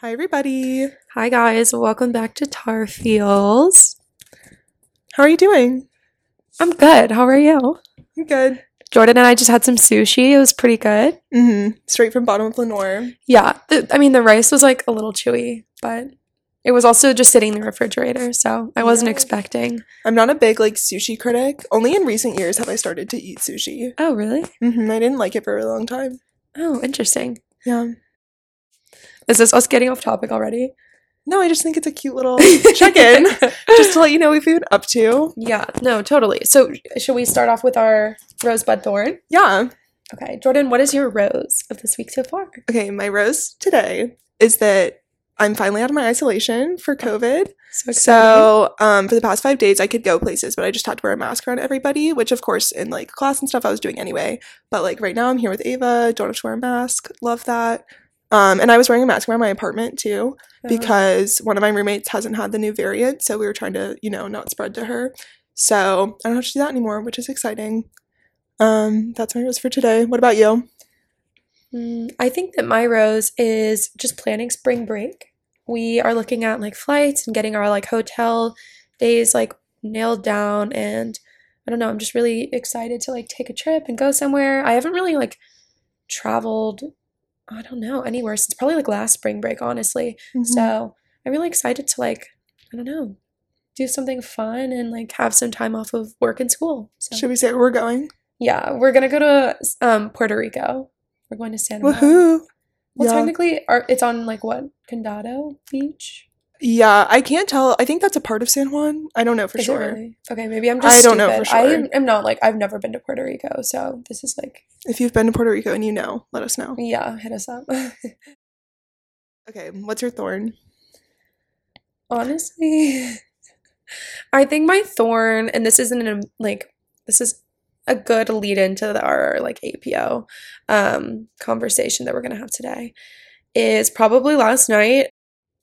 Hi, everybody. Hi, guys. Welcome back to Tar Feels. How are you doing? I'm good. How are you? I'm good. Jordan and I just had some sushi. It was pretty good. Mm-hmm. Straight from bottom of Lenore. Yeah. The, I mean, the rice was like a little chewy, but it was also just sitting in the refrigerator. So I wasn't Yeah. expecting. I'm not a big like sushi critic. Only in recent years have I started to eat sushi. Oh, really? Mm-hmm. I didn't like it for a long time. Oh, interesting. Yeah. Is this us getting off topic already? No, I just think it's a cute little check-in, just to let you know what we've been up to. yeah, no, totally. So, should we start off with our rosebud thorn? Yeah. Okay, Jordan, what is your rose of this week so far? Okay, my rose today is that I'm finally out of my isolation for COVID. So. So, um, for the past five days, I could go places, but I just had to wear a mask around everybody, which, of course, in like class and stuff, I was doing anyway. But like right now, I'm here with Ava. Don't have to wear a mask. Love that. Um, and I was wearing a mask around my apartment too Uh, because one of my roommates hasn't had the new variant, so we were trying to, you know, not spread to her. So I don't have to do that anymore, which is exciting. Um, that's my rose for today. What about you? Mm, I think that my rose is just planning spring break. We are looking at like flights and getting our like hotel days like nailed down and I don't know, I'm just really excited to like take a trip and go somewhere. I haven't really like traveled I don't know, anywhere since probably like last spring break, honestly. Mm-hmm. So, I'm really excited to like I don't know, do something fun and like have some time off of work and school. So, Should we say where we're going? yeah, we're going to go to um Puerto Rico. We're going to San. Woohoo! Well, Yeah. technically, our, it's on like what Condado Beach. Yeah, I can't tell. I think that's a part of San Juan. I don't know for Is sure. really? Okay, maybe I'm just. I don't know for stupid. I am, not like I've never been to Puerto Rico, so this is like If you've been to Puerto Rico and you know, let us know. yeah, hit us up. Okay, what's your thorn? Honestly, I think my thorn, and this isn't a, like this is a good lead into our like APO um, conversation that we're gonna have today, is probably last night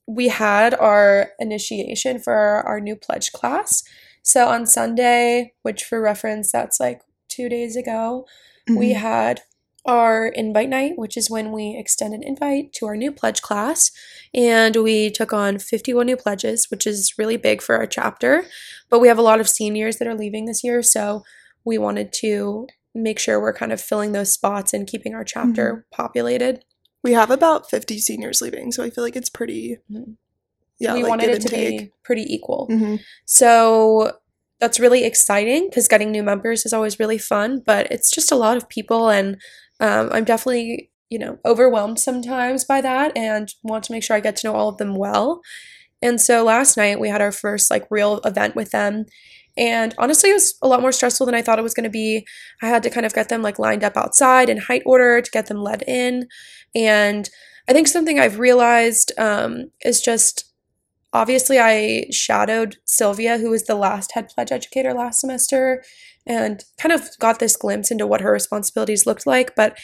we had our initiation for our new pledge class. So on Sunday, which for reference, that's like two days ago, we Mhm. had our invite night, which is when we extend an invite to our new pledge class. And we took on 51 new pledges, which is really big for our chapter. But we have a lot of seniors that are leaving this year. So we wanted to make sure we're kind of filling those spots and keeping our chapter populated. We have about 50 seniors leaving, so I feel like it's pretty, Mhm. yeah, we like wanted it to take. be pretty equal. Mhm. So that's really exciting because getting new members is always really fun, but it's just a lot of people, and um, I'm definitely, you know, overwhelmed sometimes by that and want to make sure I get to know all of them well. And so last night we had our first like real event with them. And honestly, it was a lot more stressful than I thought it was going to be. I had to kind of get them like lined up outside in height order to get them led in. And I think something I've realized um, is just obviously I shadowed Sylvia, who was the last head pledge educator last semester, and kind of got this glimpse into what her responsibilities looked like. But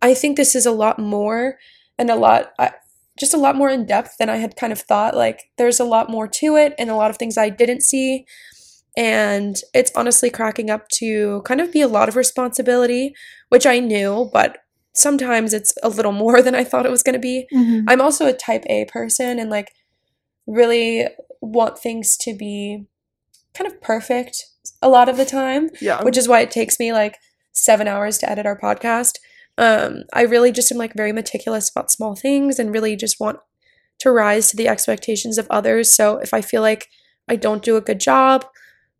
I think this is a lot more and a lot, I, just a lot more in depth than I had kind of thought. Like, there's a lot more to it and a lot of things I didn't see. And it's honestly cracking up to kind of be a lot of responsibility, which I knew, but sometimes it's a little more than I thought it was going to be. Mhm. I'm also a type A person and like really want things to be kind of perfect a lot of the time, Yeah. which is why it takes me like seven hours to edit our podcast. Um, I really just am like very meticulous about small things and really just want to rise to the expectations of others. So if I feel like I don't do a good job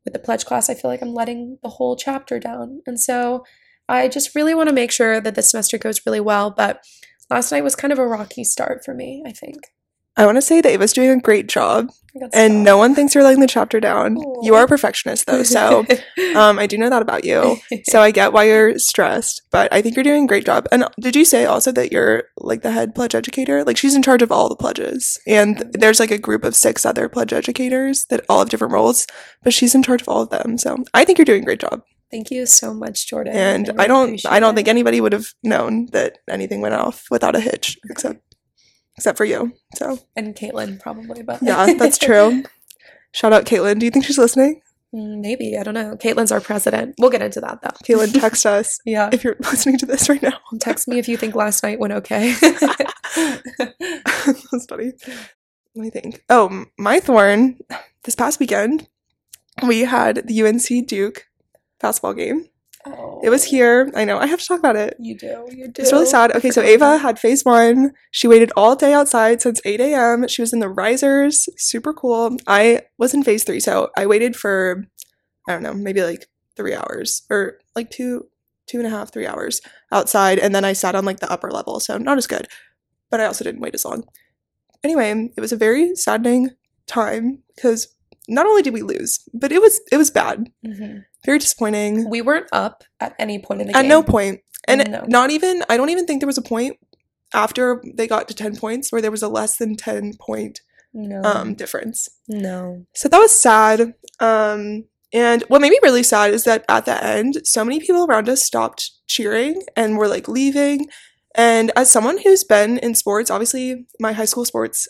with the pledge class, I feel like I'm letting the whole chapter down. And so I just really want to make sure that this semester goes really well. But last night was kind of a rocky start for me, I think. I want to say that Ava's doing a great job, and no one thinks you're letting the chapter down. You are a perfectionist, though, so um, I do know that about you. So I get why you're stressed, but I think you're doing a great job. And did you say also that you're like the head pledge educator? Like she's in charge of all the pledges, and there's like a group of six other pledge educators that all have different roles, but she's in charge of all of them. So I think you're doing a great job. Thank you so much, Jordan. And really I don't, I don't think anybody would have known that anything went off without a hitch, except, except for you. So and Caitlin probably, but yeah, that's true. Shout out Caitlin. Do you think she's listening? Mm, Maybe I don't know. Caitlin's our president. We'll get into that though. Caitlin, text us Yeah, if you're listening to this right now. text me if you think last night went okay. That's funny. Let me think. Oh, my thorn. This past weekend, we had the UNC Duke basketball game. Oh, It was here. I know. I have to talk about it. You do. You do. It's really sad. Okay, so Ava had phase one. She waited all day outside since 8 a.m. She was in the risers. Super cool. I was in phase three, so I waited for, I don't know, maybe like three hours or like two, two and a half, three hours outside. And then I sat on like the upper level, so not as good. But I also didn't wait as long. Anyway, it was a very saddening time because not only did we lose, but it was it was bad. Mhm. Very disappointing. We weren't up at any point in the At game. At no point. And No. not even, I don't even think there was a point after they got to 10 points where there was a less than 10 point No. um, difference. no. So that was sad. Um, and what made me really sad is that at the end, so many people around us stopped cheering and were like leaving. And as someone who's been in sports, obviously my high school sports,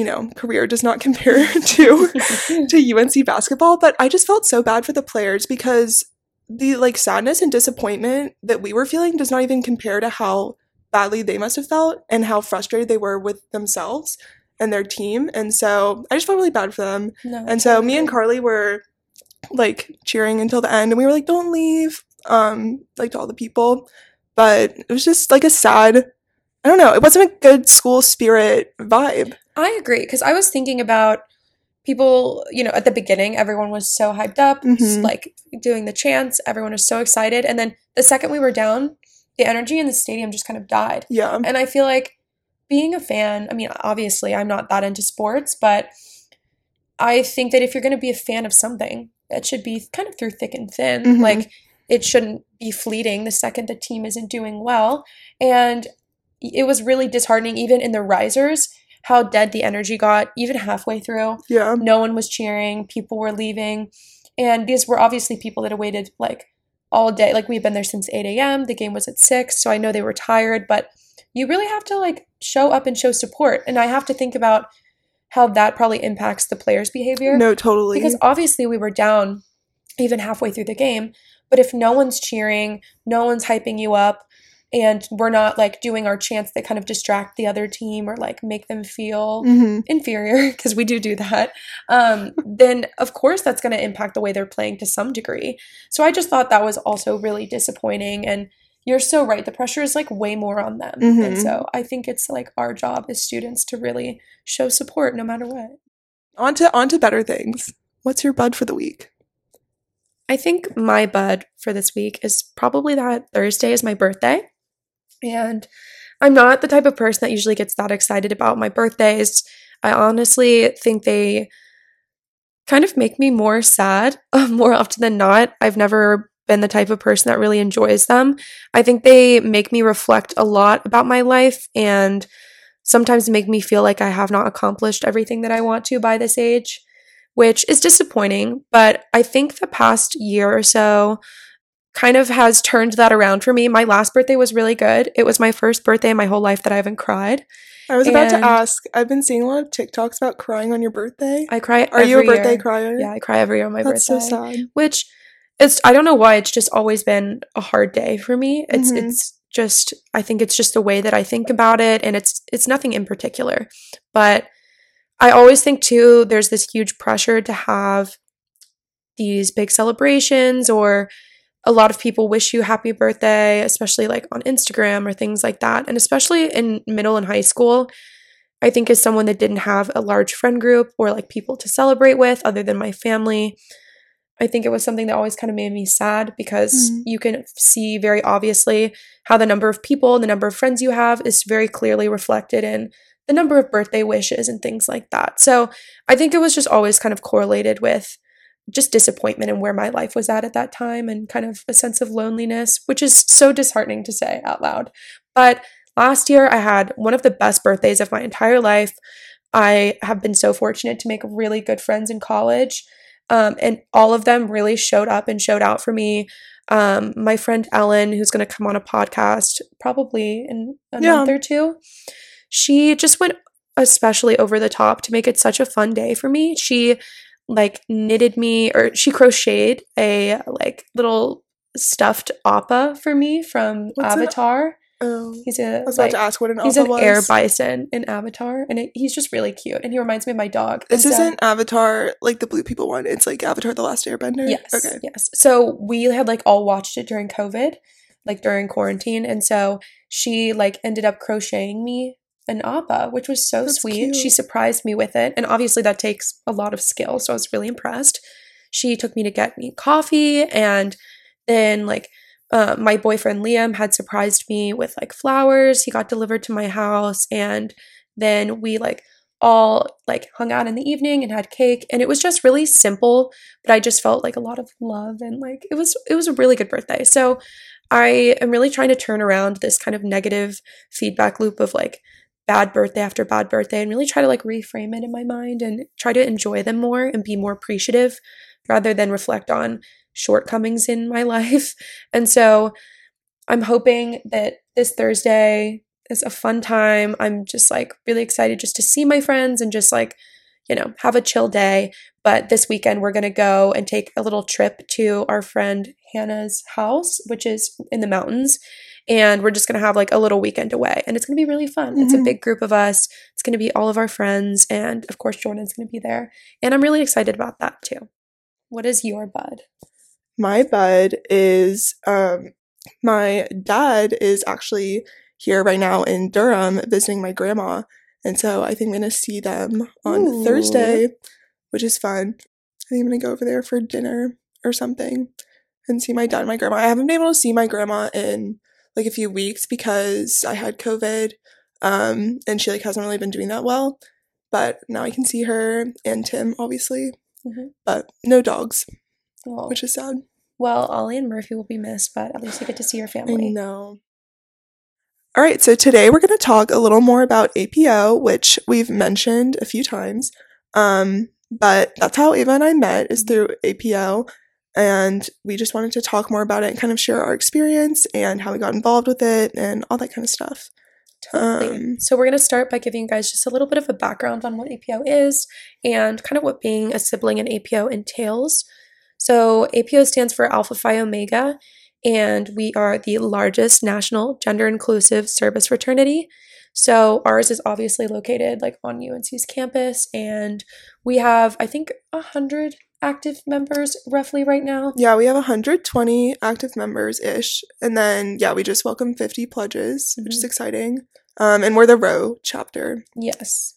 you know, career does not compare to to UNC basketball, but I just felt so bad for the players because the like sadness and disappointment that we were feeling does not even compare to how badly they must have felt and how frustrated they were with themselves and their team. And so I just felt really bad for them. no. And so me and. Carly were like cheering until the end and we were like, don't leave, um, like to all the people. But it was just like a sad I don't know, it wasn't a good school spirit vibe. I agree because I was thinking about people, you know, at the beginning, everyone was so hyped up, Mhm. like doing the chants, everyone was so excited. And then the second we were down, the energy in the stadium just kind of died. Yeah. And I feel like being a fan, I mean, obviously, I'm not that into sports, but I think that if you're going to be a fan of something, it should be kind of through thick and thin. Mhm. Like, it shouldn't be fleeting the second the team isn't doing well. And it was really disheartening, even in the risers, how dead the energy got, even halfway through. Yeah. No one was cheering, people were leaving. And these were obviously people that had waited like all day. Like we've been there since 8 a.m. The game was at 6, so I know they were tired, but you really have to like show up and show support. And I have to think about how that probably impacts the players' behavior. No, totally. Because obviously we were down even halfway through the game. But if no one's cheering, no one's hyping you up, and we're not like doing our chants that kind of distract the other team or like make them feel Mhm. inferior, because we do do that, um, then of course that's going to impact the way they're playing to some degree. So I just thought that was also really disappointing. And you're so right. The pressure is like way more on them. And Mhm. so I think it's like our job as students to really show support no matter what. On to on to better things. What's your bud for the week? I think my bud for this week is probably that Thursday is my birthday. And I'm not the type of person that usually gets that excited about my birthdays. I honestly think they kind of make me more sad um, more often than not. I've never been the type of person that really enjoys them. I think they make me reflect a lot about my life and sometimes make me feel like I have not accomplished everything that I want to by this age which is disappointing. But I think the past year or so kind of has turned that around for me. My last birthday was really good. It was my first birthday in my whole life that I haven't cried. I was about to ask. I've been seeing a lot of TikToks about crying on your birthday. I cry. Are you a birthday year. crier? Yeah, I cry every year on my That's birthday. so sad. Which it's I don't know why it's just always been a hard day for me. It's Mhm. it's just I think it's just the way that I think about it and it's it's nothing in particular. But I always think too there's this huge pressure to have these big celebrations or a lot of people wish you happy birthday, especially like on Instagram or things like that. And especially in middle and high school, I think as someone that didn't have a large friend group or like people to celebrate with other than my family, I think it was something that always kind of made me sad because Mhm. you can see very obviously how the number of people and the number of friends you have is very clearly reflected in the number of birthday wishes and things like that. So I think it was just always kind of correlated with just disappointment and where my life was at at that time and kind of a sense of loneliness, which is so disheartening to say out loud. But last year I had one of the best birthdays of my entire life. I have been so fortunate to make really good friends in college. Um, and all of them really showed up and showed out for me. Um, my friend Ellen, who's going to come on a podcast probably in a Yeah. month or two, she just went especially over the top to make it such a fun day for me. She like knitted me or she crocheted a like little stuffed appa for me from What's an- Avatar. Oh, He's a I was about like, to ask what an he's an was. air bison in Avatar, and it, he's just really cute, and he reminds me of my dog. This And isn't Avatar like the blue people one. It's like Avatar: The Last Airbender. Yes. Okay. Yes. So we had like all watched it during COVID, like during quarantine. And so she like ended up crocheting me an appa, which was so That's sweet. cute. She surprised me with it. And obviously that takes a lot of skill. So I was really impressed. She took me to get me coffee and then like uh, my boyfriend Liam had surprised me with like flowers. He got delivered to my house and then we like all like hung out in the evening and had cake and it was just really simple but I just felt like a lot of love and like it was it was a really good birthday. So I am really trying to turn around this kind of negative feedback loop of like bad birthday after bad birthday and really try to like reframe it in my mind and try to enjoy them more and be more appreciative rather than reflect on shortcomings in my life. And so I'm hoping that this Thursday is a fun time. I'm just like really excited just to see my friends and just like, you know, have a chill day. But this weekend, we're going to go and take a little trip to our friend Hannah's house, which is in the mountains. And we're just going to have like a little weekend away. And it's going to be really fun. It's a Mhm. big group of us. It's going to be all of our friends. And of course, Jordan's going to be there. And I'm really excited about that too. What is your bud? My bud is um my dad is actually here right now in Durham visiting my grandma. And so I think I'm gonna see them on Ooh. Thursday, which is fun. I think I'm gonna go over there for dinner or something and see my dad and my grandma. I haven't been able to see my grandma in like a few weeks because I had COVID. Um and she like hasn't really been doing that well. But now I can see her and Tim, obviously. Mhm. But no dogs, Oh. which is sad. Well, Ollie and Murphy will be missed, but at least you get to see your I family. know. All right, so today we're going to talk a little more about APO, which we've mentioned a few times. Um, but that's how Ava and I met is through APO, and we just wanted to talk more about it and kind of share our experience and how we got involved with it and all that kind of stuff. Totally. Um, so we're going to start by giving you guys just a little bit of a background on what APO is and kind of what being a sibling in APO entails. So APO stands for Alpha Phi Omega, and we are the largest national gender inclusive service fraternity. So ours is obviously located like on UNC's campus, and we have I think a hundred active members roughly right now. Yeah, we have 120 active members ish. And then, yeah, we just welcomed 50 pledges, which is exciting. Um, and we're the Rho chapter. Yes.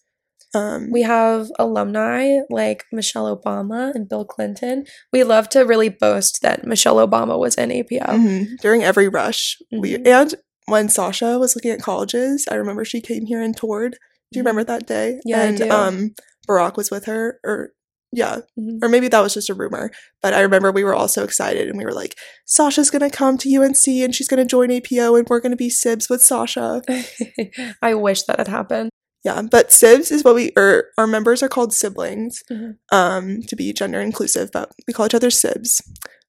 Um, We have alumni like Michelle Obama and Bill Clinton. We love to really boast that Michelle Obama was in APO. mhm, during every rush. We Mhm. and when Sasha was looking at colleges, I remember she came here and toured. Do you Mhm. remember that day? Yeah, and um Barack was with her or yeah, Mhm. or maybe that was just a rumor. But I remember we were all so excited and we were like, Sasha's gonna come to UNC and she's gonna join APO and we're gonna be Sibs with Sasha. I wish that had happened. Yeah, but Sibs is what we or our members are called siblings, Mhm. um, to be gender inclusive, but we call each other Sibs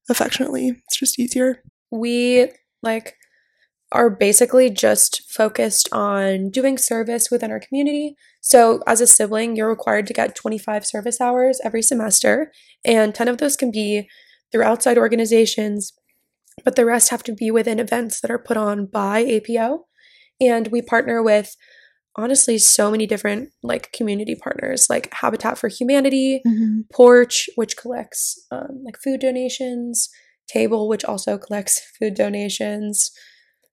affectionately. It's just easier. We like are basically just focused on doing service within our community. So, as a sibling, you're required to get 25 service hours every semester, and 10 of those can be through outside organizations, but the rest have to be within events that are put on by APO. And we partner with honestly so many different like community partners like Habitat for Humanity, Porch, which collects um, like food donations, Table, which also collects food donations.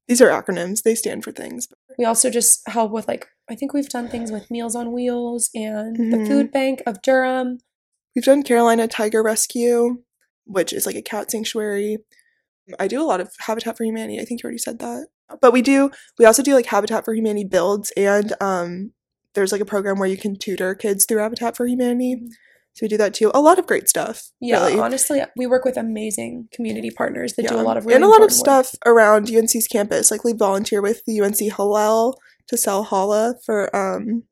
These are acronyms. They stand for things. We also just help with like I think we've done things with Meals on Wheels and the Mhm. Food Bank of Durham. We've done Carolina Tiger Rescue, which is like a cat sanctuary. I do a lot of Habitat for Humanity. I think you already said that. But we do we also do like Habitat for Humanity builds and um there's like a program where you can tutor kids through Habitat for Humanity. So we do that too. A lot of great stuff. Yeah, really. honestly, we work with amazing community partners that do a lot of really and a lot of important work. stuff around UNC's campus. Like we volunteer with the UNC Hillel to sell challah for um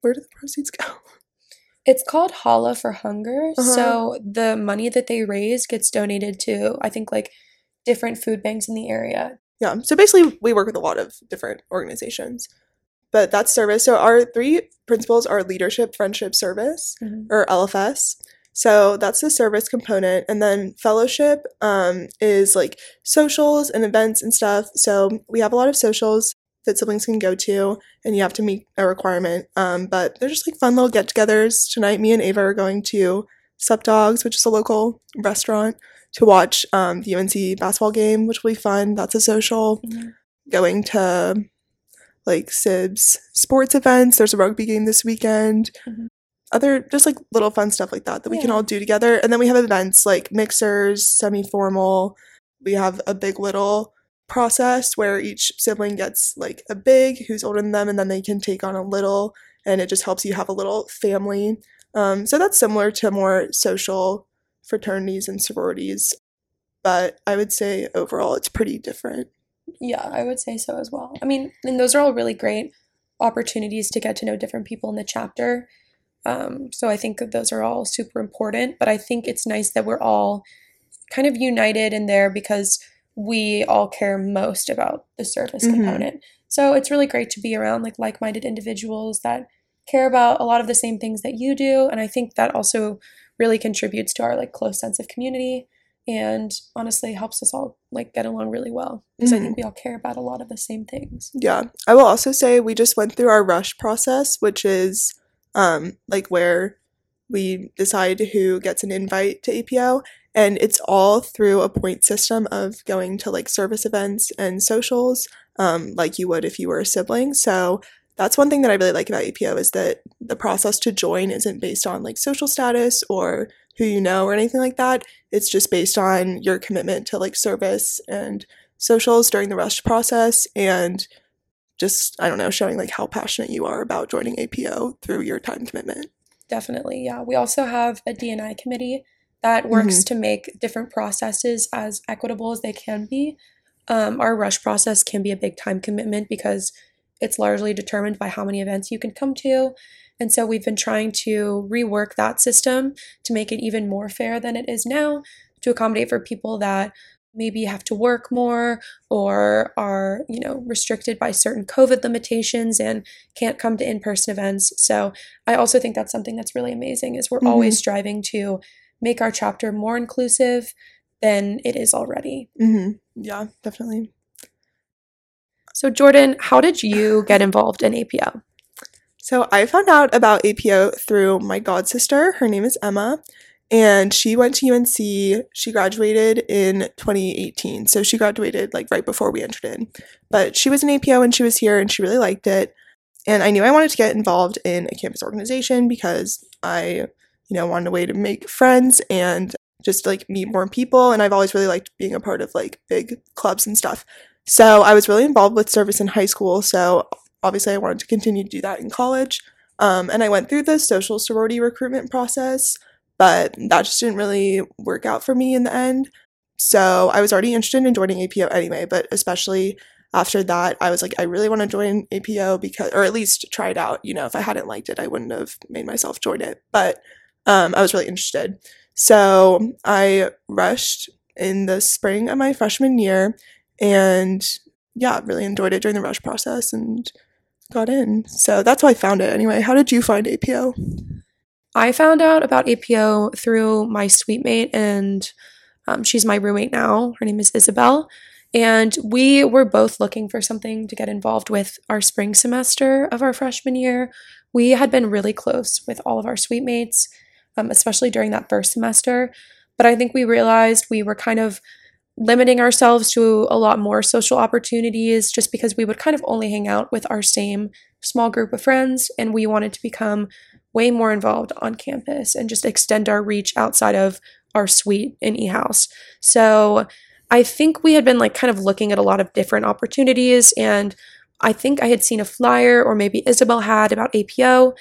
where do the proceeds go? It's called Challah for Hunger. Uh-huh. So the money that they raise gets donated to I think like different food banks in the area. Yeah. So basically, we work with a lot of different organizations. But that's service. So our three principles are leadership, friendship, service, Mhm. or LFS. So that's the service component. And then fellowship um, is like socials and events and stuff. So we have a lot of socials that siblings can go to, and you have to meet a requirement. Um, but they're just like fun little get togethers. Tonight, me and Ava are going to Sup Dogs, which is a local restaurant, to watch um, the UNC basketball game, which will be fun. That's a social. Mm-hmm. Going to like Sibs sports events. There's a rugby game this weekend. Mhm. Other just like little fun stuff like that that we can all do together. And then we have events like mixers, semi formal. We have a big little process where each sibling gets like a big who's older than them and then they can take on a little and it just helps you have a little family. Um, so that's similar to more social fraternities and sororities. But I would say overall it's pretty different. Yeah, I would say so as well. I mean, and those are all really great opportunities to get to know different people in the chapter. Um, so I think that those are all super important. But I think it's nice that we're all kind of united in there because we all care most about the service Mhm. component. So it's really great to be around like like-minded individuals that care about a lot of the same things that you do. And I think that also really contributes to our like close sense of community and honestly helps us all like get along really well because I think we all care about a lot of the same things. Yeah. I will also say we just went through our rush process, which is um like where we decide who gets an invite to APO and it's all through a point system of going to like service events and socials um like you would if you were a sibling. So that's one thing that I really like about APO is that the process to join isn't based on like social status or who you know or anything like that. It's just based on your commitment to like service and socials during the rush process and just I don't know, showing like how passionate you are about joining APO through your time commitment. Definitely, yeah. We also have a DNI committee that works to make different processes as equitable as they can be. Um, our rush process can be a big time commitment because it's largely determined by how many events you can come to. And so we've been trying to rework that system to make it even more fair than it is now to accommodate for people that maybe have to work more or are, you know, restricted by certain COVID limitations and can't come to in-person events. So I also think that's something that's really amazing is we're Mhm. always striving to make our chapter more inclusive than it is already. Mm-hmm. Yeah, definitely. So Jordan, how did you get involved in APO? So I found out about APO through my god sister. Her name is Emma, and she went to UNC. She graduated in 2018. So she graduated like right before we entered in. But she was an APO and she was here and she really liked it. And I knew I wanted to get involved in a campus organization because I, you know, wanted a way to make friends and just like meet more people. And I've always really liked being a part of like big clubs and stuff. So I was really involved with service in high school. So obviously I wanted to continue to do that in college. Um, and I went through the social sorority recruitment process, but that just didn't really work out for me in the end. So I was already interested in joining APO anyway, but especially after that, I was like, I really want to join APO because, or at least try it out. You know, if I hadn't liked it, I wouldn't have made myself join it. But um, I was really interested. So I rushed in the spring of my freshman year and yeah, really enjoyed it during the rush process and got in. So that's how I found it anyway. How did you find APO? I found out about APO through my suite mate, and um, she's my roommate now. Her name is Isabel. And we were both looking for something to get involved with our spring semester of our freshman year. We had been really close with all of our suite mates, um, especially during that first semester. But I think we realized we were kind of limiting ourselves to a lot more social opportunities just because we would kind of only hang out with our same small group of friends. And we wanted to become way more involved on campus and just extend our reach outside of our suite in eHouse. So I think we had been like kind of looking at a lot of different opportunities and I think I had seen a flyer or maybe Isabel had about APO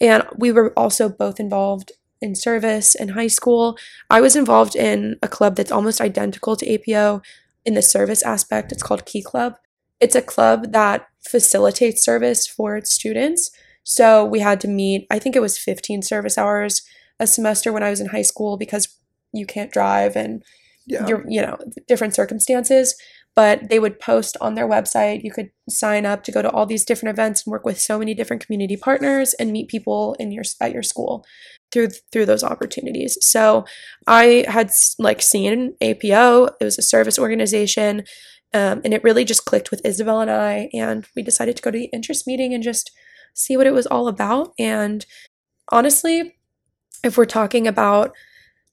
and we were also both involved in service in high school. I was involved in a club that's almost identical to APO in the service aspect. It's called Key Club. It's a club that facilitates service for its students. So we had to meet, I think it was 15 service hours a semester when I was in high school because you can't drive and Yeah. you're, you know, different circumstances. but they would post on their website. You could sign up to go to all these different events and work with so many different community partners and meet people in your at your school through through those opportunities. So I had like seen APO. It was a service organization, um, and it really just clicked with Isabel and I, and we decided to go to the interest meeting and just see what it was all about. And honestly, if we're talking about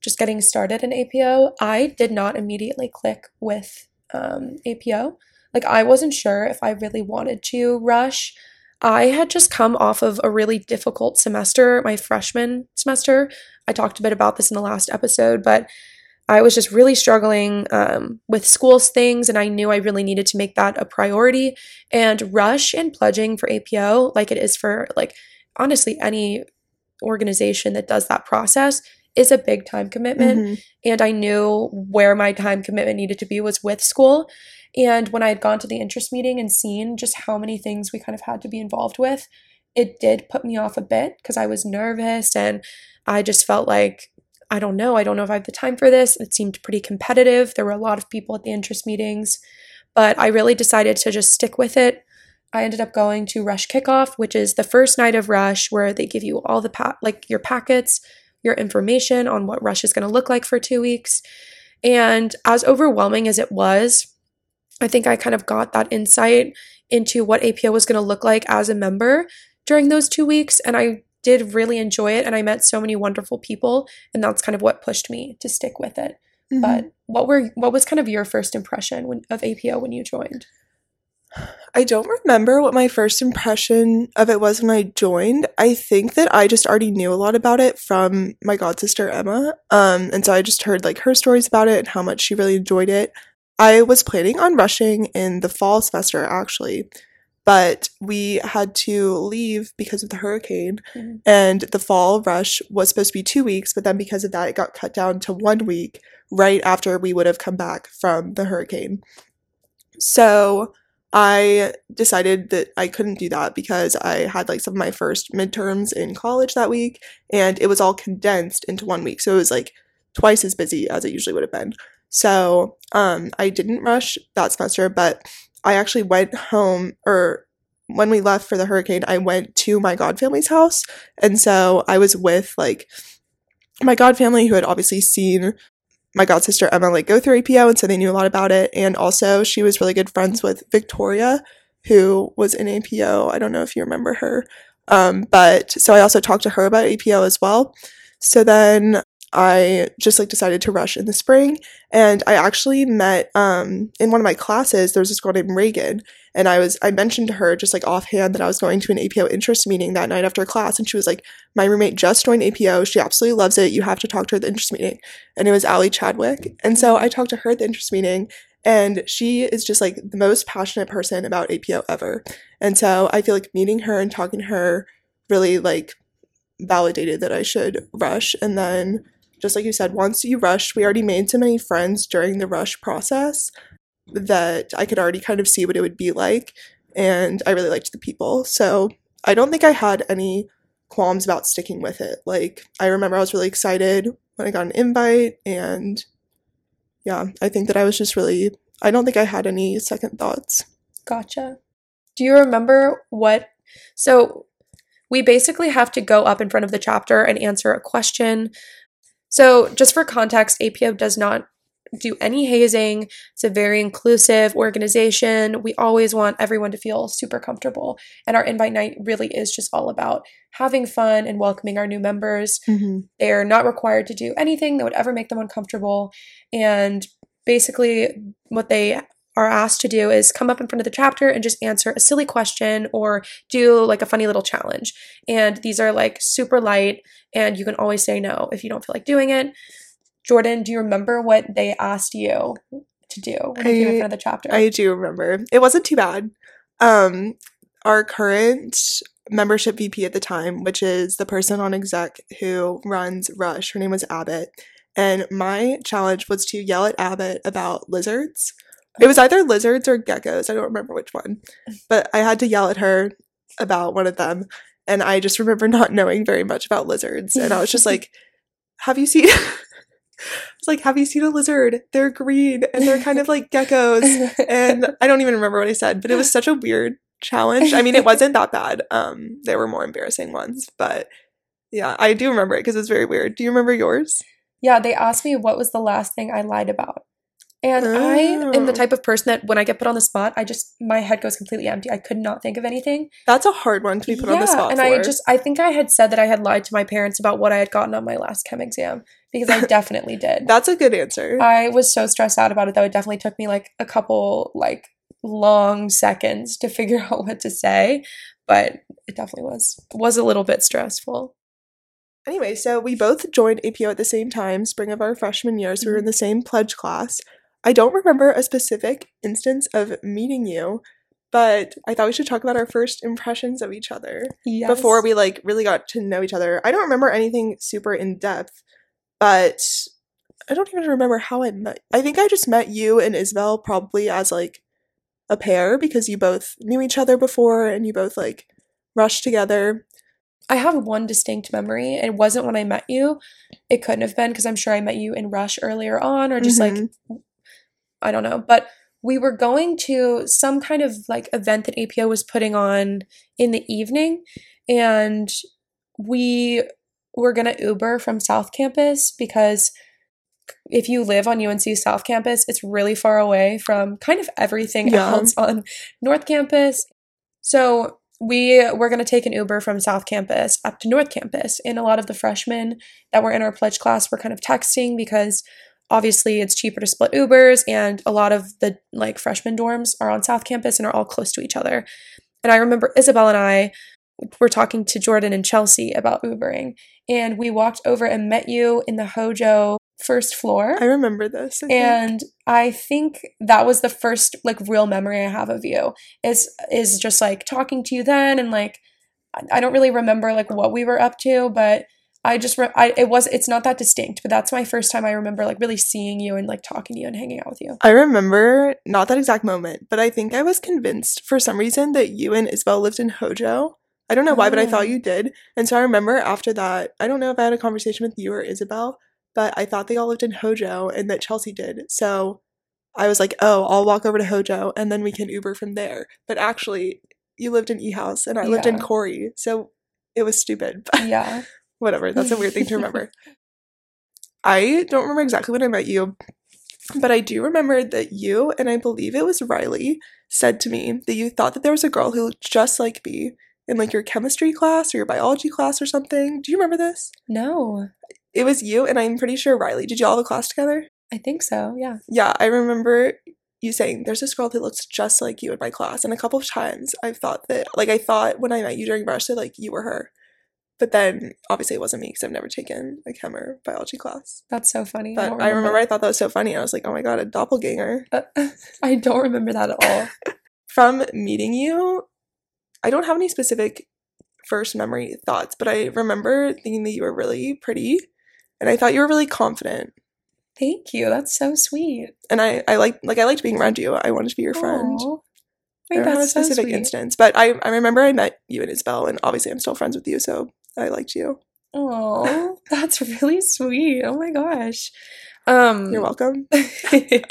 just getting started in APO, I did not immediately click with um, APO. Like, I wasn't sure if I really wanted to rush. I had just come off of a really difficult semester, my freshman semester. I talked a bit about this in the last episode, but I was just really struggling um, with school's things, and I knew I really needed to make that a priority. And rush and pledging for APO, like it is for like honestly any organization that does that process, is a big time commitment. Mm-hmm. And I knew where my time commitment needed to be was with school. And when I had gone to the interest meeting and seen just how many things we kind of had to be involved with, it did put me off a bit because I was nervous and I just felt like, I don't know, I don't know if I have the time for this. It seemed pretty competitive. There were a lot of people at the interest meetings, but I really decided to just stick with it. I ended up going to Rush Kickoff, which is the first night of Rush where they give you all the pa- like your packets your information on what Rush is going to look like for two weeks. And as overwhelming as it was, I think I kind of got that insight into what APO was going to look like as a member during those two weeks. And I did really enjoy it. And I met so many wonderful people. And that's kind of what pushed me to stick with it. Mm-hmm. But what were what was kind of your first impression when, of APO when you joined? I don't remember what my first impression of it was when I joined. I think that I just already knew a lot about it from my god sister Emma. Um, and so I just heard like her stories about it and how much she really enjoyed it. I was planning on rushing in the fall semester actually, but we had to leave because of the hurricane. Mm-hmm. And the fall rush was supposed to be two weeks, but then because of that, it got cut down to one week right after we would have come back from the hurricane. So I decided that I couldn't do that because I had like some of my first midterms in college that week and it was all condensed into one week. So it was like twice as busy as it usually would have been. So um, I didn't rush that semester, but I actually went home or when we left for the hurricane, I went to my god family's house. And so I was with like my god family who had obviously seen my god sister Emma like go through APO, and so they knew a lot about it. And also, she was really good friends with Victoria, who was in APO. I don't know if you remember her, um, but so I also talked to her about APO as well. So then I just like decided to rush in the spring. And I actually met um, in one of my classes, there was this girl named Reagan. And I was I mentioned to her just like offhand that I was going to an APO interest meeting that night after class. And she was like, My roommate just joined APO. She absolutely loves it. You have to talk to her at the interest meeting. And it was Allie Chadwick. And so I talked to her at the interest meeting. And she is just like the most passionate person about APO ever. And so I feel like meeting her and talking to her really like validated that I should rush. And then just like you said, once you rushed, we already made so many friends during the rush process that I could already kind of see what it would be like. And I really liked the people. So I don't think I had any qualms about sticking with it. Like, I remember I was really excited when I got an invite. And yeah, I think that I was just really, I don't think I had any second thoughts. Gotcha. Do you remember what? So we basically have to go up in front of the chapter and answer a question so, just for context, APO does not do any hazing. It's a very inclusive organization. We always want everyone to feel super comfortable. And our invite night really is just all about having fun and welcoming our new members. Mm-hmm. They're not required to do anything that would ever make them uncomfortable. And basically, what they are asked to do is come up in front of the chapter and just answer a silly question or do like a funny little challenge. And these are like super light, and you can always say no if you don't feel like doing it. Jordan, do you remember what they asked you to do when you came in front of the chapter? I do remember. It wasn't too bad. Um, our current membership VP at the time, which is the person on exec who runs Rush, her name was Abbott. And my challenge was to yell at Abbott about lizards. It was either lizards or geckos. I don't remember which one. But I had to yell at her about one of them. And I just remember not knowing very much about lizards. And I was just like, Have you seen was like, Have you seen a lizard? They're green and they're kind of like geckos. And I don't even remember what I said, but it was such a weird challenge. I mean, it wasn't that bad. Um, there were more embarrassing ones, but yeah, I do remember it because it's very weird. Do you remember yours? Yeah, they asked me what was the last thing I lied about. And I am the Oh. type of person that when I get put on the spot, I just my head goes completely empty. I could not think of anything. That's a hard one to be put on the spot and for. I just I think I had said that I had lied to my parents about what I had gotten on my last chem exam because I definitely did. That's a good answer. I was so stressed out about it though. It definitely took me like a couple like long seconds to figure out what to say, but it definitely was was a little bit stressful. Anyway, so we both joined APO at the same time, spring of our freshman year, so we were in mm-hmm. the same pledge class. I don't remember a specific instance of meeting you, but I thought we should talk about our first impressions of each other Yes. before we like really got to know each other. I don't remember anything super in depth, but I don't even remember how I met. I think I just met you and Isabel probably as like a pair because you both knew each other before and you both like rushed together. I have one distinct memory. It wasn't when I met you. It couldn't have been because I'm sure I met you in Rush earlier on or just like Mhm. I don't know, but we were going to some kind of like event that APO was putting on in the evening and we were going to Uber from South Campus because if you live on UNC South Campus, it's really far away from kind of everything Yeah. else on North Campus. So we were going to take an Uber from South Campus up to North Campus. And a lot of the freshmen that were in our pledge class were kind of texting because obviously it's cheaper to split Ubers and a lot of the like freshman dorms are on South Campus and are all close to each other. And I remember Isabel and I were talking to Jordan and Chelsea about Ubering and we walked over and met you in the Hojo first floor. I remember this. I think. and I think that was the first like real memory I have of you is is just like talking to you then and like I don't really remember like what we were up to but I just re- I it was it's not that distinct but that's my first time I remember like really seeing you and like talking to you and hanging out with you. I remember not that exact moment, but I think I was convinced for some reason that you and Isabel lived in Hojo. I don't know why, but I Oh. thought you did. And so I remember after that, I don't know if I had a conversation with you or Isabel, but I thought they all lived in Hojo and that Chelsea did. So I was like, oh, I'll walk over to Hojo and then we can Uber from there. But actually, you lived in E House and I lived in Corey. So it was stupid. But Yeah. Whatever. That's a weird thing to remember. I don't remember exactly when I met you, but I do remember that you and I believe it was Riley said to me that you thought that there was a girl who looked just like me in like your chemistry class or your biology class or something. Do you remember this? No. It was you and I'm pretty sure Riley. Did you all have a class together? I think so. Yeah. Yeah, I remember you saying there's this girl that looks just like you in my class, and a couple of times I've thought that, like, I thought when I met you during brush that like you were her, but then obviously it wasn't me because I've never taken a chem or biology class. That's so funny. But don't I remember I thought that was so funny. I was like, oh my god, a doppelganger. that. Uh, I don't remember that at all. From meeting you, I don't have any specific first memory thoughts, but I remember thinking that you were really pretty, and I thought you were really confident. Thank you. That's so sweet. And I, I like like I liked being around you. I wanted to be your friend. Aw. I Wait, don't have a so specific sweet. instance, but I, I remember I met you and Isabel, and obviously I'm still friends with you, so I liked you. Oh, that's really sweet. Oh my gosh. Um You're welcome. I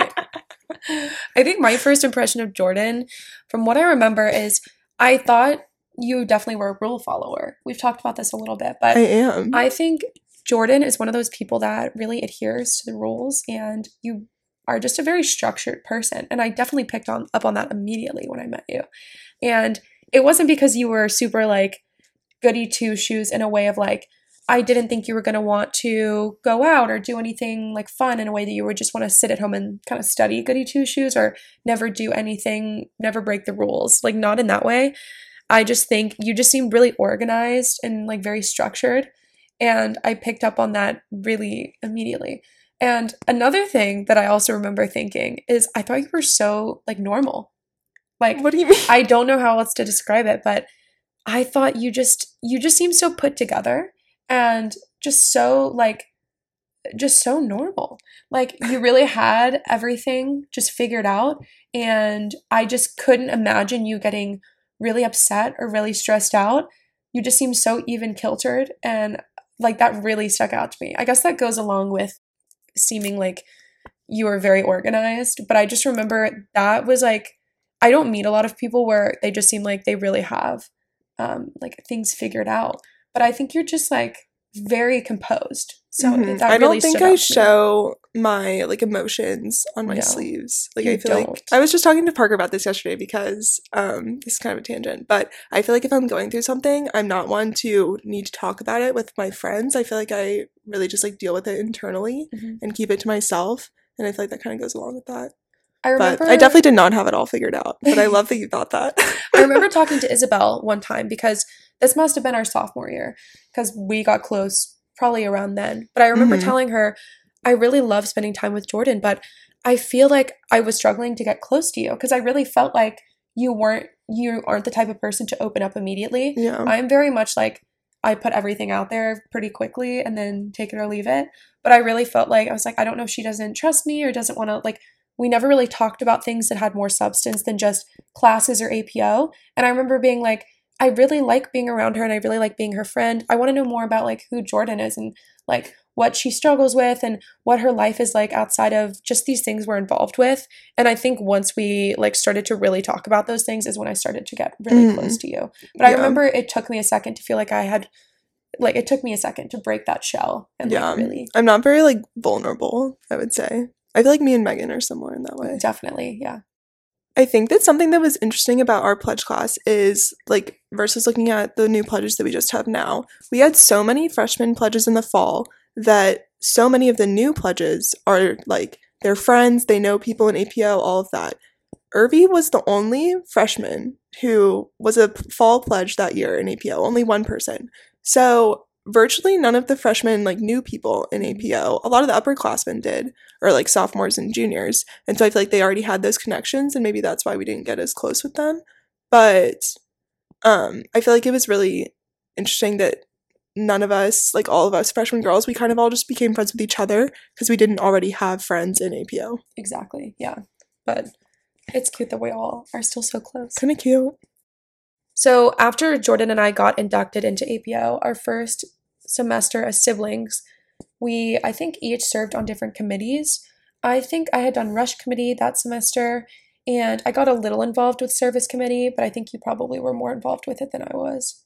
think my first impression of Jordan, from what I remember, is I thought you definitely were a rule follower. We've talked about this a little bit, but I am. I think Jordan is one of those people that really adheres to the rules and you are just a very structured person. And I definitely picked on up on that immediately when I met you. And it wasn't because you were super like goody two shoes in a way of like, I didn't think you were going to want to go out or do anything like fun in a way that you would just want to sit at home and kind of study goody two shoes or never do anything, never break the rules. Like, not in that way. I just think you just seem really organized and like very structured. And I picked up on that really immediately. And another thing that I also remember thinking is I thought you were so like normal. Like, what do you mean? I don't know how else to describe it, but I thought you just you just seem so put together and just so like just so normal. Like you really had everything just figured out and I just couldn't imagine you getting really upset or really stressed out. You just seem so even kiltered and like that really stuck out to me. I guess that goes along with seeming like you were very organized. But I just remember that was like I don't meet a lot of people where they just seem like they really have um, like things figured out. But I think you're just like very composed. So Mhm. that I don't think I me. show my like emotions on my No, sleeves. Like I feel like don't. I was just talking to Parker about this yesterday because um this is kind of a tangent, but I feel like if I'm going through something, I'm not one to need to talk about it with my friends. I feel like I really just like deal with it internally Mhm. and keep it to myself. And I feel like that kind of goes along with that. I remember But I definitely did not have it all figured out. But I love that you thought that. I remember talking to Isabel one time because this must have been our sophomore year because we got close probably around then. But I remember Mhm. telling her, I really love spending time with Jordan, but I feel like I was struggling to get close to you because I really felt like you weren't you aren't the type of person to open up immediately. yeah. I'm very much like I put everything out there pretty quickly and then take it or leave it. But I really felt like I was like, I don't know if she doesn't trust me or doesn't want to like we never really talked about things that had more substance than just classes or APO. And I remember being like, I really like being around her and I really like being her friend. I want to know more about like who Jordan is and like what she struggles with and what her life is like outside of just these things we're involved with. And I think once we like started to really talk about those things is when I started to get really Mhm. close to you. But I remember it took me a second to feel like I had like it took me a second to break that shell and Yeah. like really I'm not very like vulnerable, I would say. I feel like me and Megan are similar in that way. definitely, yeah. I think that something that was interesting about our pledge class is like versus looking at the new pledges that we just have now. We had so many freshman pledges in the fall that so many of the new pledges are like they're friends, they know people in APO, all of that. Irvi was the only freshman who was a fall pledge that year in APO, only one person. So virtually none of the freshmen like knew people in APO. A lot of the upperclassmen did, or like sophomores and juniors. And so I feel like they already had those connections and maybe that's why we didn't get as close with them. But um I feel like it was really interesting that none of us, like all of us freshman girls, we kind of all just became friends with each other because we didn't already have friends in APO. Exactly. Yeah. But it's cute that we all are still so close. Kind of cute. So after Jordan and I got inducted into APO, our first semester as siblings, we I think each served on different committees. I think I had done rush committee that semester and I got a little involved with service committee, but I think you probably were more involved with it than I was.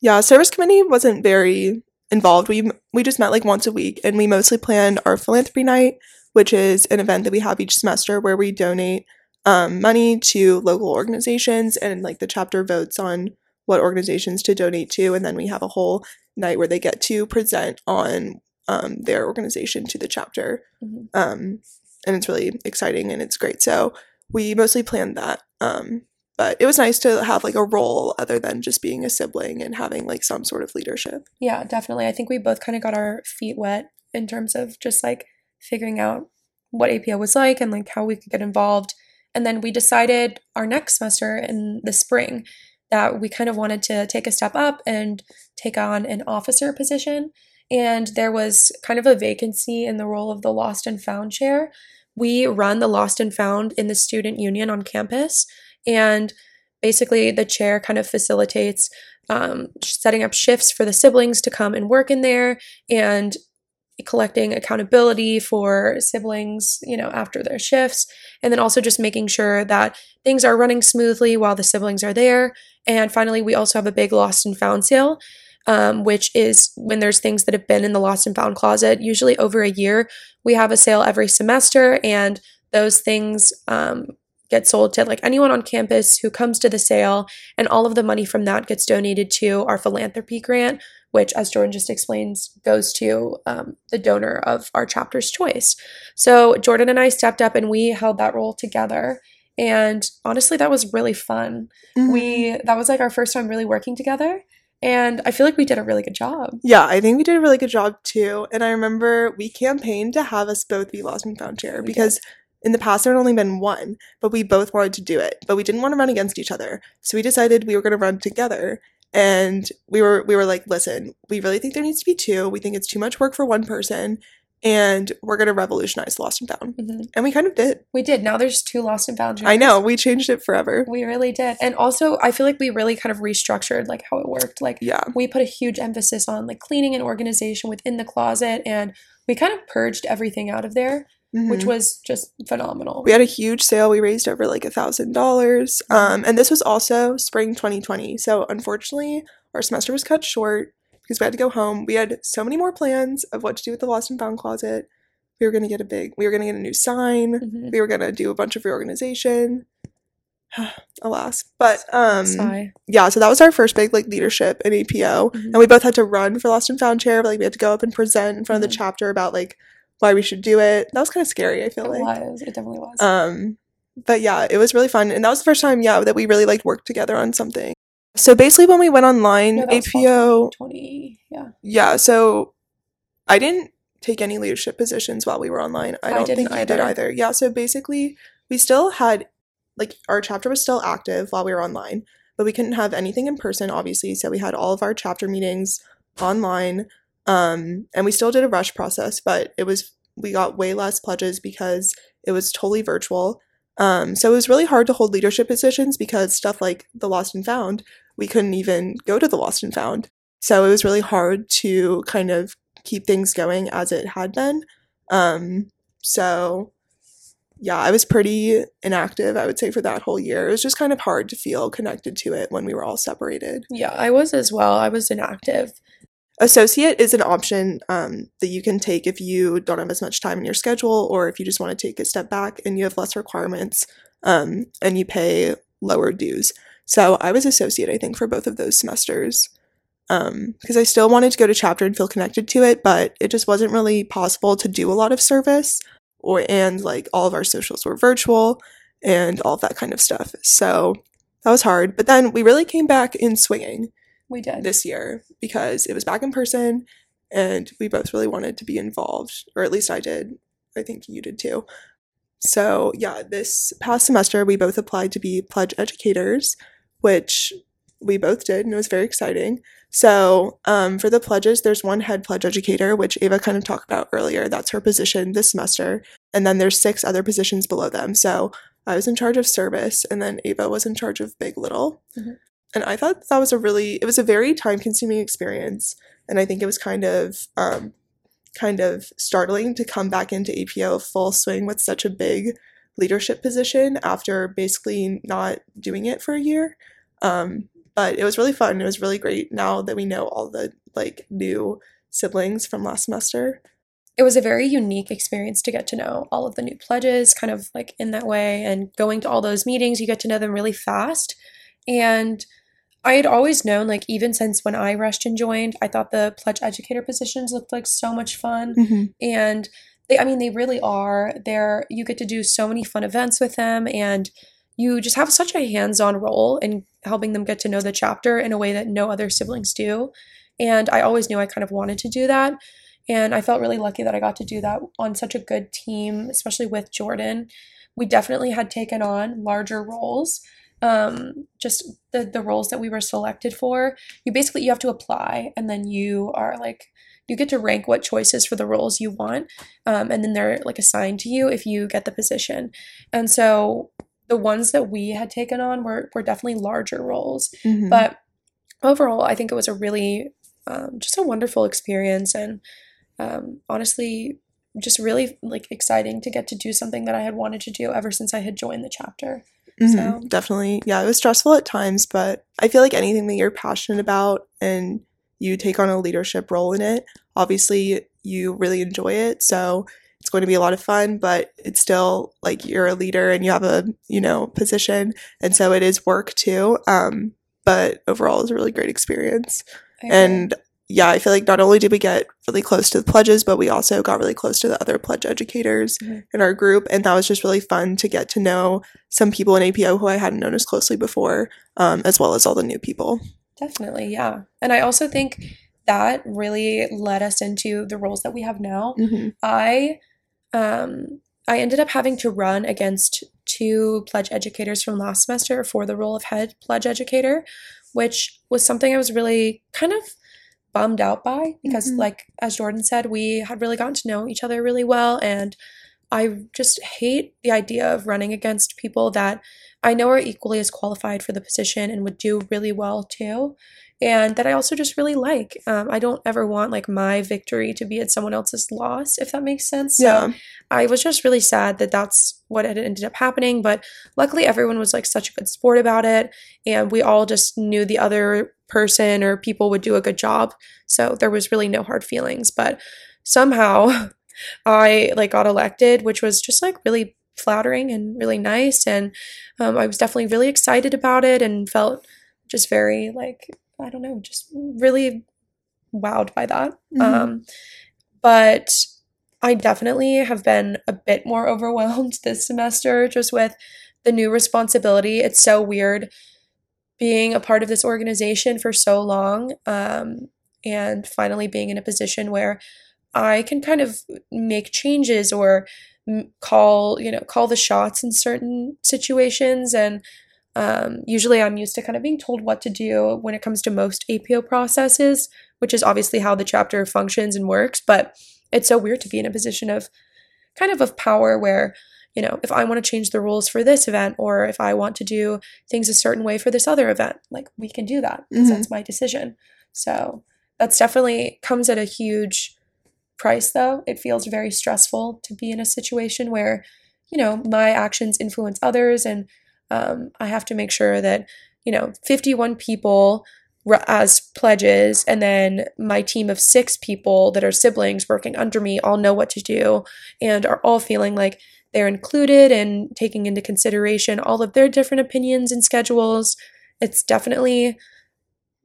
Yeah, service committee wasn't very involved. We we just met like once a week and we mostly planned our philanthropy night, which is an event that we have each semester where we donate um, money to local organizations and like the chapter votes on what organizations to donate to and then we have a whole night where they get to present on um, their organization to the chapter Mhm. um, and it's really exciting and it's great so we mostly planned that um, but it was nice to have like a role other than just being a sibling and having like some sort of leadership Yeah, definitely. I think we both kind of got our feet wet in terms of just like figuring out what APO was like and like how we could get involved. And then we decided our next semester in the spring that we kind of wanted to take a step up and take on an officer position. And there was kind of a vacancy in the role of the Lost and Found chair. We run the Lost and Found in the student union on campus. And basically, the chair kind of facilitates um, setting up shifts for the siblings to come and work in there and collecting accountability for siblings, you know, after their shifts. And then also just making sure that things are running smoothly while the siblings are there. And finally, we also have a big lost and found sale. Um, which is when there's things that have been in the lost and found closet, usually over a year. We have a sale every semester, and those things um, get sold to like anyone on campus who comes to the sale, and all of the money from that gets donated to our philanthropy grant, which, as Jordan just explains, goes to um, the donor of our chapter's choice. So Jordan and I stepped up and we held that role together. And honestly, that was really fun. Mhm. We that was like our first time really working together, and I feel like we did a really good job. Yeah, I think we did a really good job too. And I remember we campaigned to have us both be Lost and Found Chair We because in the past there had only been one, but we both wanted to do it. But we didn't want to run against each other. So we decided we were going to run together. And we were we were like, listen, we really think there needs to be two. We think it's too much work for one person, and we're going to revolutionize Lost and Found. Mhm. And we kind of did. We did. Now there's two lost and found. I know we changed it forever. We really did. And also, I feel like we really kind of restructured like how it worked. Like Yeah, we put a huge emphasis on like cleaning and organization within the closet and we kind of purged everything out of there, which Mhm. was just phenomenal. we had a huge sale. We raised over like a thousand dollars. Um, and this was also spring 2020. So unfortunately, our semester was cut short because we had to go home. We had so many more plans of what to do with the lost and found closet. We were gonna get a big. We were gonna get a new sign. Mhm. We were gonna do a bunch of reorganization. Alas, but um, Sigh. yeah. So that was our first big like leadership in APO, Mhm. and we both had to run for lost and found chair. But, like we had to go up and present in front of the chapter about like why we should do it. That was kind of scary. I feel It like. was. It definitely was. Um, but yeah, it was really fun, and that was the first time, yeah, that we really like worked together on something. So basically, when we went online, No, that was fall APO, 2020. Yeah. yeah. So I didn't take any leadership positions while we were online. I I don't didn't think you did either. either. Yeah. So basically, we still had like our chapter was still active while we were online, but we couldn't have anything in person, obviously. So we had all of our chapter meetings online, um, and we still did a rush process, but it was we got way less pledges because it was totally virtual. Um, so it was really hard to hold leadership positions because stuff like the Lost and Found, we couldn't even go to the Lost and Found. So it was really hard to kind of keep things going as it had been. Um, so yeah, I was pretty inactive, I would say, for that whole year. It was just kind of hard to feel connected to it when we were all separated. Yeah, I was as well. I was inactive. Associate is an option um, that you can take if you don't have as much time in your schedule or if you just want to take a step back and you have less requirements um, and you pay lower dues. So I was associate, I think, for both of those semesters because I still wanted to go to chapter and feel connected to it, but it just wasn't really possible to do a lot of service or and like all of our socials were virtual and all that kind of stuff. So that was hard. But then we really came back in swinging We did. this year because it was back in person and we both really wanted to be involved, or at least I did. I think you did too. So, yeah, this past semester we both applied to be pledge educators, which we both did, and it was very exciting. So, um, for the pledges, there's one head pledge educator, which Ava kind of talked about earlier. That's her position this semester. And then there's six other positions below them. So, I was in charge of service, and then Ava was in charge of Big Little. Mhm. And I thought that was a really, it was a very time consuming experience. And I think it was kind of, um, kind of startling to come back into APO full swing with such a big leadership position after basically not doing it for a year. Um, but it was really fun. It was really great now that we know all the like new siblings from last semester. it was a very unique experience to get to know all of the new pledges kind of like in that way and going to all those meetings you get to know them really fast and i had always known like even since when i rushed and joined i thought the pledge educator positions looked like so much fun. Mm-hmm. And they i mean they really are. They're you get to do so many fun events with them and you just have such a hands-on role in helping them get to know the chapter in a way that no other siblings do. And i always knew i kind of wanted to do that. And i felt really lucky that i got to do that on such a good team especially with jordan. We definitely had taken on larger roles um, just the, the roles that we were selected for you basically you have to apply and then you are like you get to rank what choices for the roles you want um, and then they're like assigned to you if you get the position. And so the ones that we had taken on were, were definitely larger roles. Mhm. but overall i think it was a really um, just a wonderful experience and um, honestly just really like exciting to get to do something that i had wanted to do ever since i had joined the chapter Mhm, So- definitely. Yeah, it was stressful at times, but I feel like anything that you're passionate about and you take on a leadership role in it, obviously you really enjoy it. So it's going to be a lot of fun, but it's still like you're a leader and you have a, you know, position. And so it is work too. Um, but overall it's a really great experience. Agree. And yeah, I feel like not only did we get really close to the pledges, but we also got really close to the other pledge educators Mhm. in our group. And that was just really fun to get to know some people in APO who I hadn't known as closely before, um, as well as all the new people. definitely yeah and i also think that really led us into the roles that we have now Mm-hmm. I um I ended up having to run against two pledge educators from last semester for the role of head pledge educator, which was something I was really kind of bummed out by because Mhm. like as Jordan said, we had really gotten to know each other really well and I just hate the idea of running against people that I know are equally as qualified for the position and would do really well too. And that I also just really like. Um, I don't ever want like my victory to be at someone else's loss, if that makes sense. So Yeah. I was just really sad that that's what had ended up happening. But luckily, everyone was like such a good sport about it, and we all just knew the other person or people would do a good job. So there was really no hard feelings. But somehow, I like got elected, which was just like really flattering and really nice, and um, I was definitely really excited about it and felt just very like I don't know, just really wowed by that. Mhm. Um, but I definitely have been a bit more overwhelmed this semester just with the new responsibility. It's so weird being a part of this organization for so long um, and finally being in a position where I can kind of make changes or call, you know, call the shots in certain situations. And um, usually I'm used to kind of being told what to do when it comes to most APO processes, which is obviously how the chapter functions and works. But it's so weird to be in a position of kind of of power where you know if i want to change the rules for this event or if i want to do things a certain way for this other event like we can do that because Mhm. that's my decision so that's definitely comes at a huge price though it feels very stressful to be in a situation where you know my actions influence others and um, i have to make sure that you know 51 people as pledges and then my team of six people that are siblings working under me all know what to do and are all feeling like they're included and taking into consideration all of their different opinions and schedules. It's definitely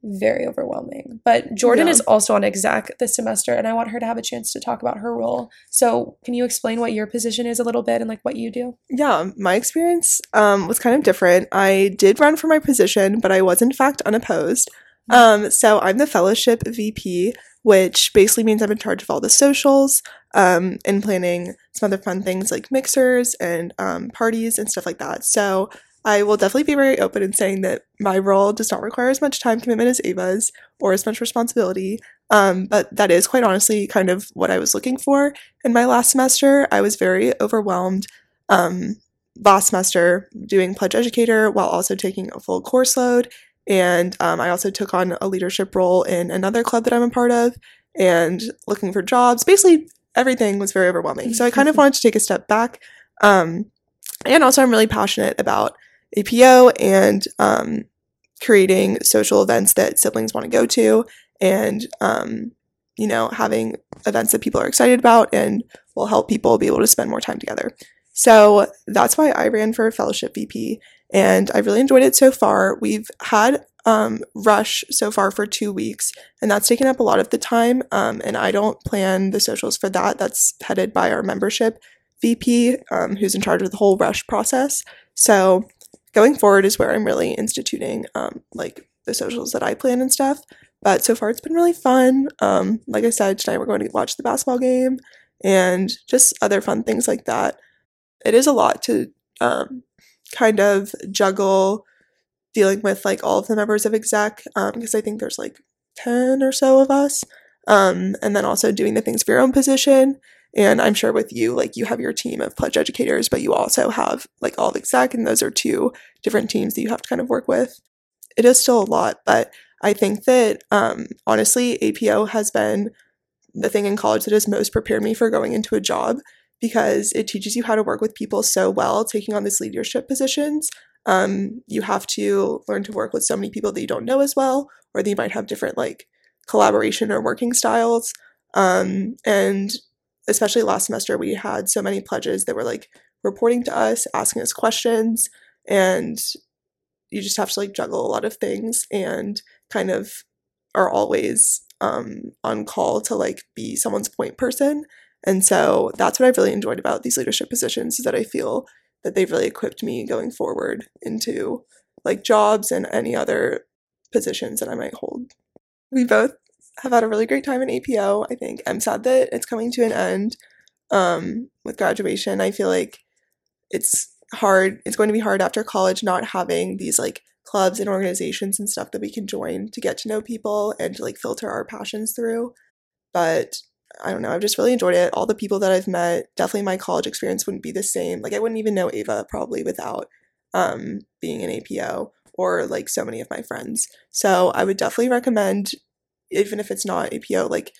very overwhelming but jordan Yeah. is also on exec this semester and i want her to have a chance to talk about her role so can you explain what your position is a little bit and like what you do Yeah, my experience um, was kind of different. I did run for my position, but I was in fact unopposed. Um, so I'm the fellowship VP, which basically means I'm in charge of all the socials um, and planning some other fun things like mixers and um, parties and stuff like that. So I will definitely be very open in saying that my role does not require as much time commitment as Ava's or as much responsibility. Um, but that is quite honestly kind of what I was looking for in my last semester. I was very overwhelmed um, last semester doing Pledge Educator while also taking a full course load. And um, I also took on a leadership role in another club that I'm a part of and looking for jobs. Basically, everything was very overwhelming. So I kind of wanted to take a step back. Um, and also, I'm really passionate about APO and um, creating social events that siblings want to go to and, um, you know, having events that people are excited about and will help people be able to spend more time together. So that's why I ran for fellowship VP, and I really enjoyed it so far. We've had um, Rush so far for two weeks, and that's taken up a lot of the time. Um, and I don't plan the socials for that. That's headed by our membership VP, um, who's in charge of the whole Rush process. So going forward is where I'm really instituting um, like the socials that I plan and stuff. But so far, it's been really fun. Um, like I said, tonight we're going to watch the basketball game and just other fun things like that it is a lot to um, kind of juggle dealing with like all of the members of exec because I think there's like 10 or so of us. Um, and then also doing the things for your own position. And I'm sure with you, like you have your team of pledge educators, but you also have like all of exec, and those are two different teams that you have to kind of work with. It is still a lot, but I think that um, honestly, APO has been the thing in college that has most prepared me for going into a job because it teaches you how to work with people so well taking on these leadership positions um, you have to learn to work with so many people that you don't know as well or that you might have different like collaboration or working styles um, and especially last semester we had so many pledges that were like reporting to us asking us questions and you just have to like juggle a lot of things and kind of are always um, on call to like be someone's point person and so that's what I've really enjoyed about these leadership positions is that I feel that they've really equipped me going forward into like jobs and any other positions that I might hold. We both have had a really great time in APO. I think I'm sad that it's coming to an end um, with graduation. I feel like it's hard. It's going to be hard after college not having these like clubs and organizations and stuff that we can join to get to know people and to like filter our passions through. But I don't know. I've just really enjoyed it. All the people that I've met, definitely my college experience wouldn't be the same. Like I wouldn't even know Ava probably without um, being an APO or like so many of my friends. So I would definitely recommend, even if it's not APO, like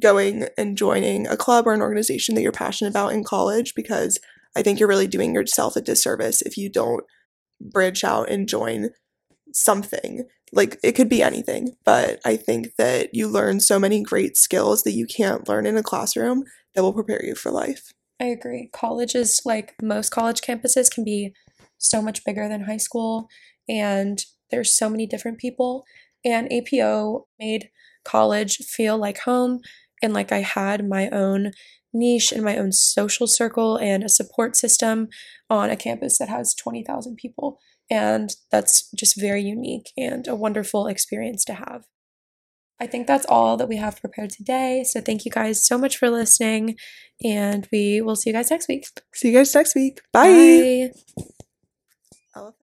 going and joining a club or an organization that you're passionate about in college because I think you're really doing yourself a disservice if you don't branch out and join something. Like it could be anything, but I think that you learn so many great skills that you can't learn in a classroom that will prepare you for life. I agree. College is like most college campuses can be so much bigger than high school, and there's so many different people. And APO made college feel like home and like I had my own niche and my own social circle and a support system on a campus that has 20,000 people. And that's just very unique and a wonderful experience to have. I think that's all that we have prepared today. So thank you guys so much for listening, and we will see you guys next week. See you guys next week. Bye. Bye.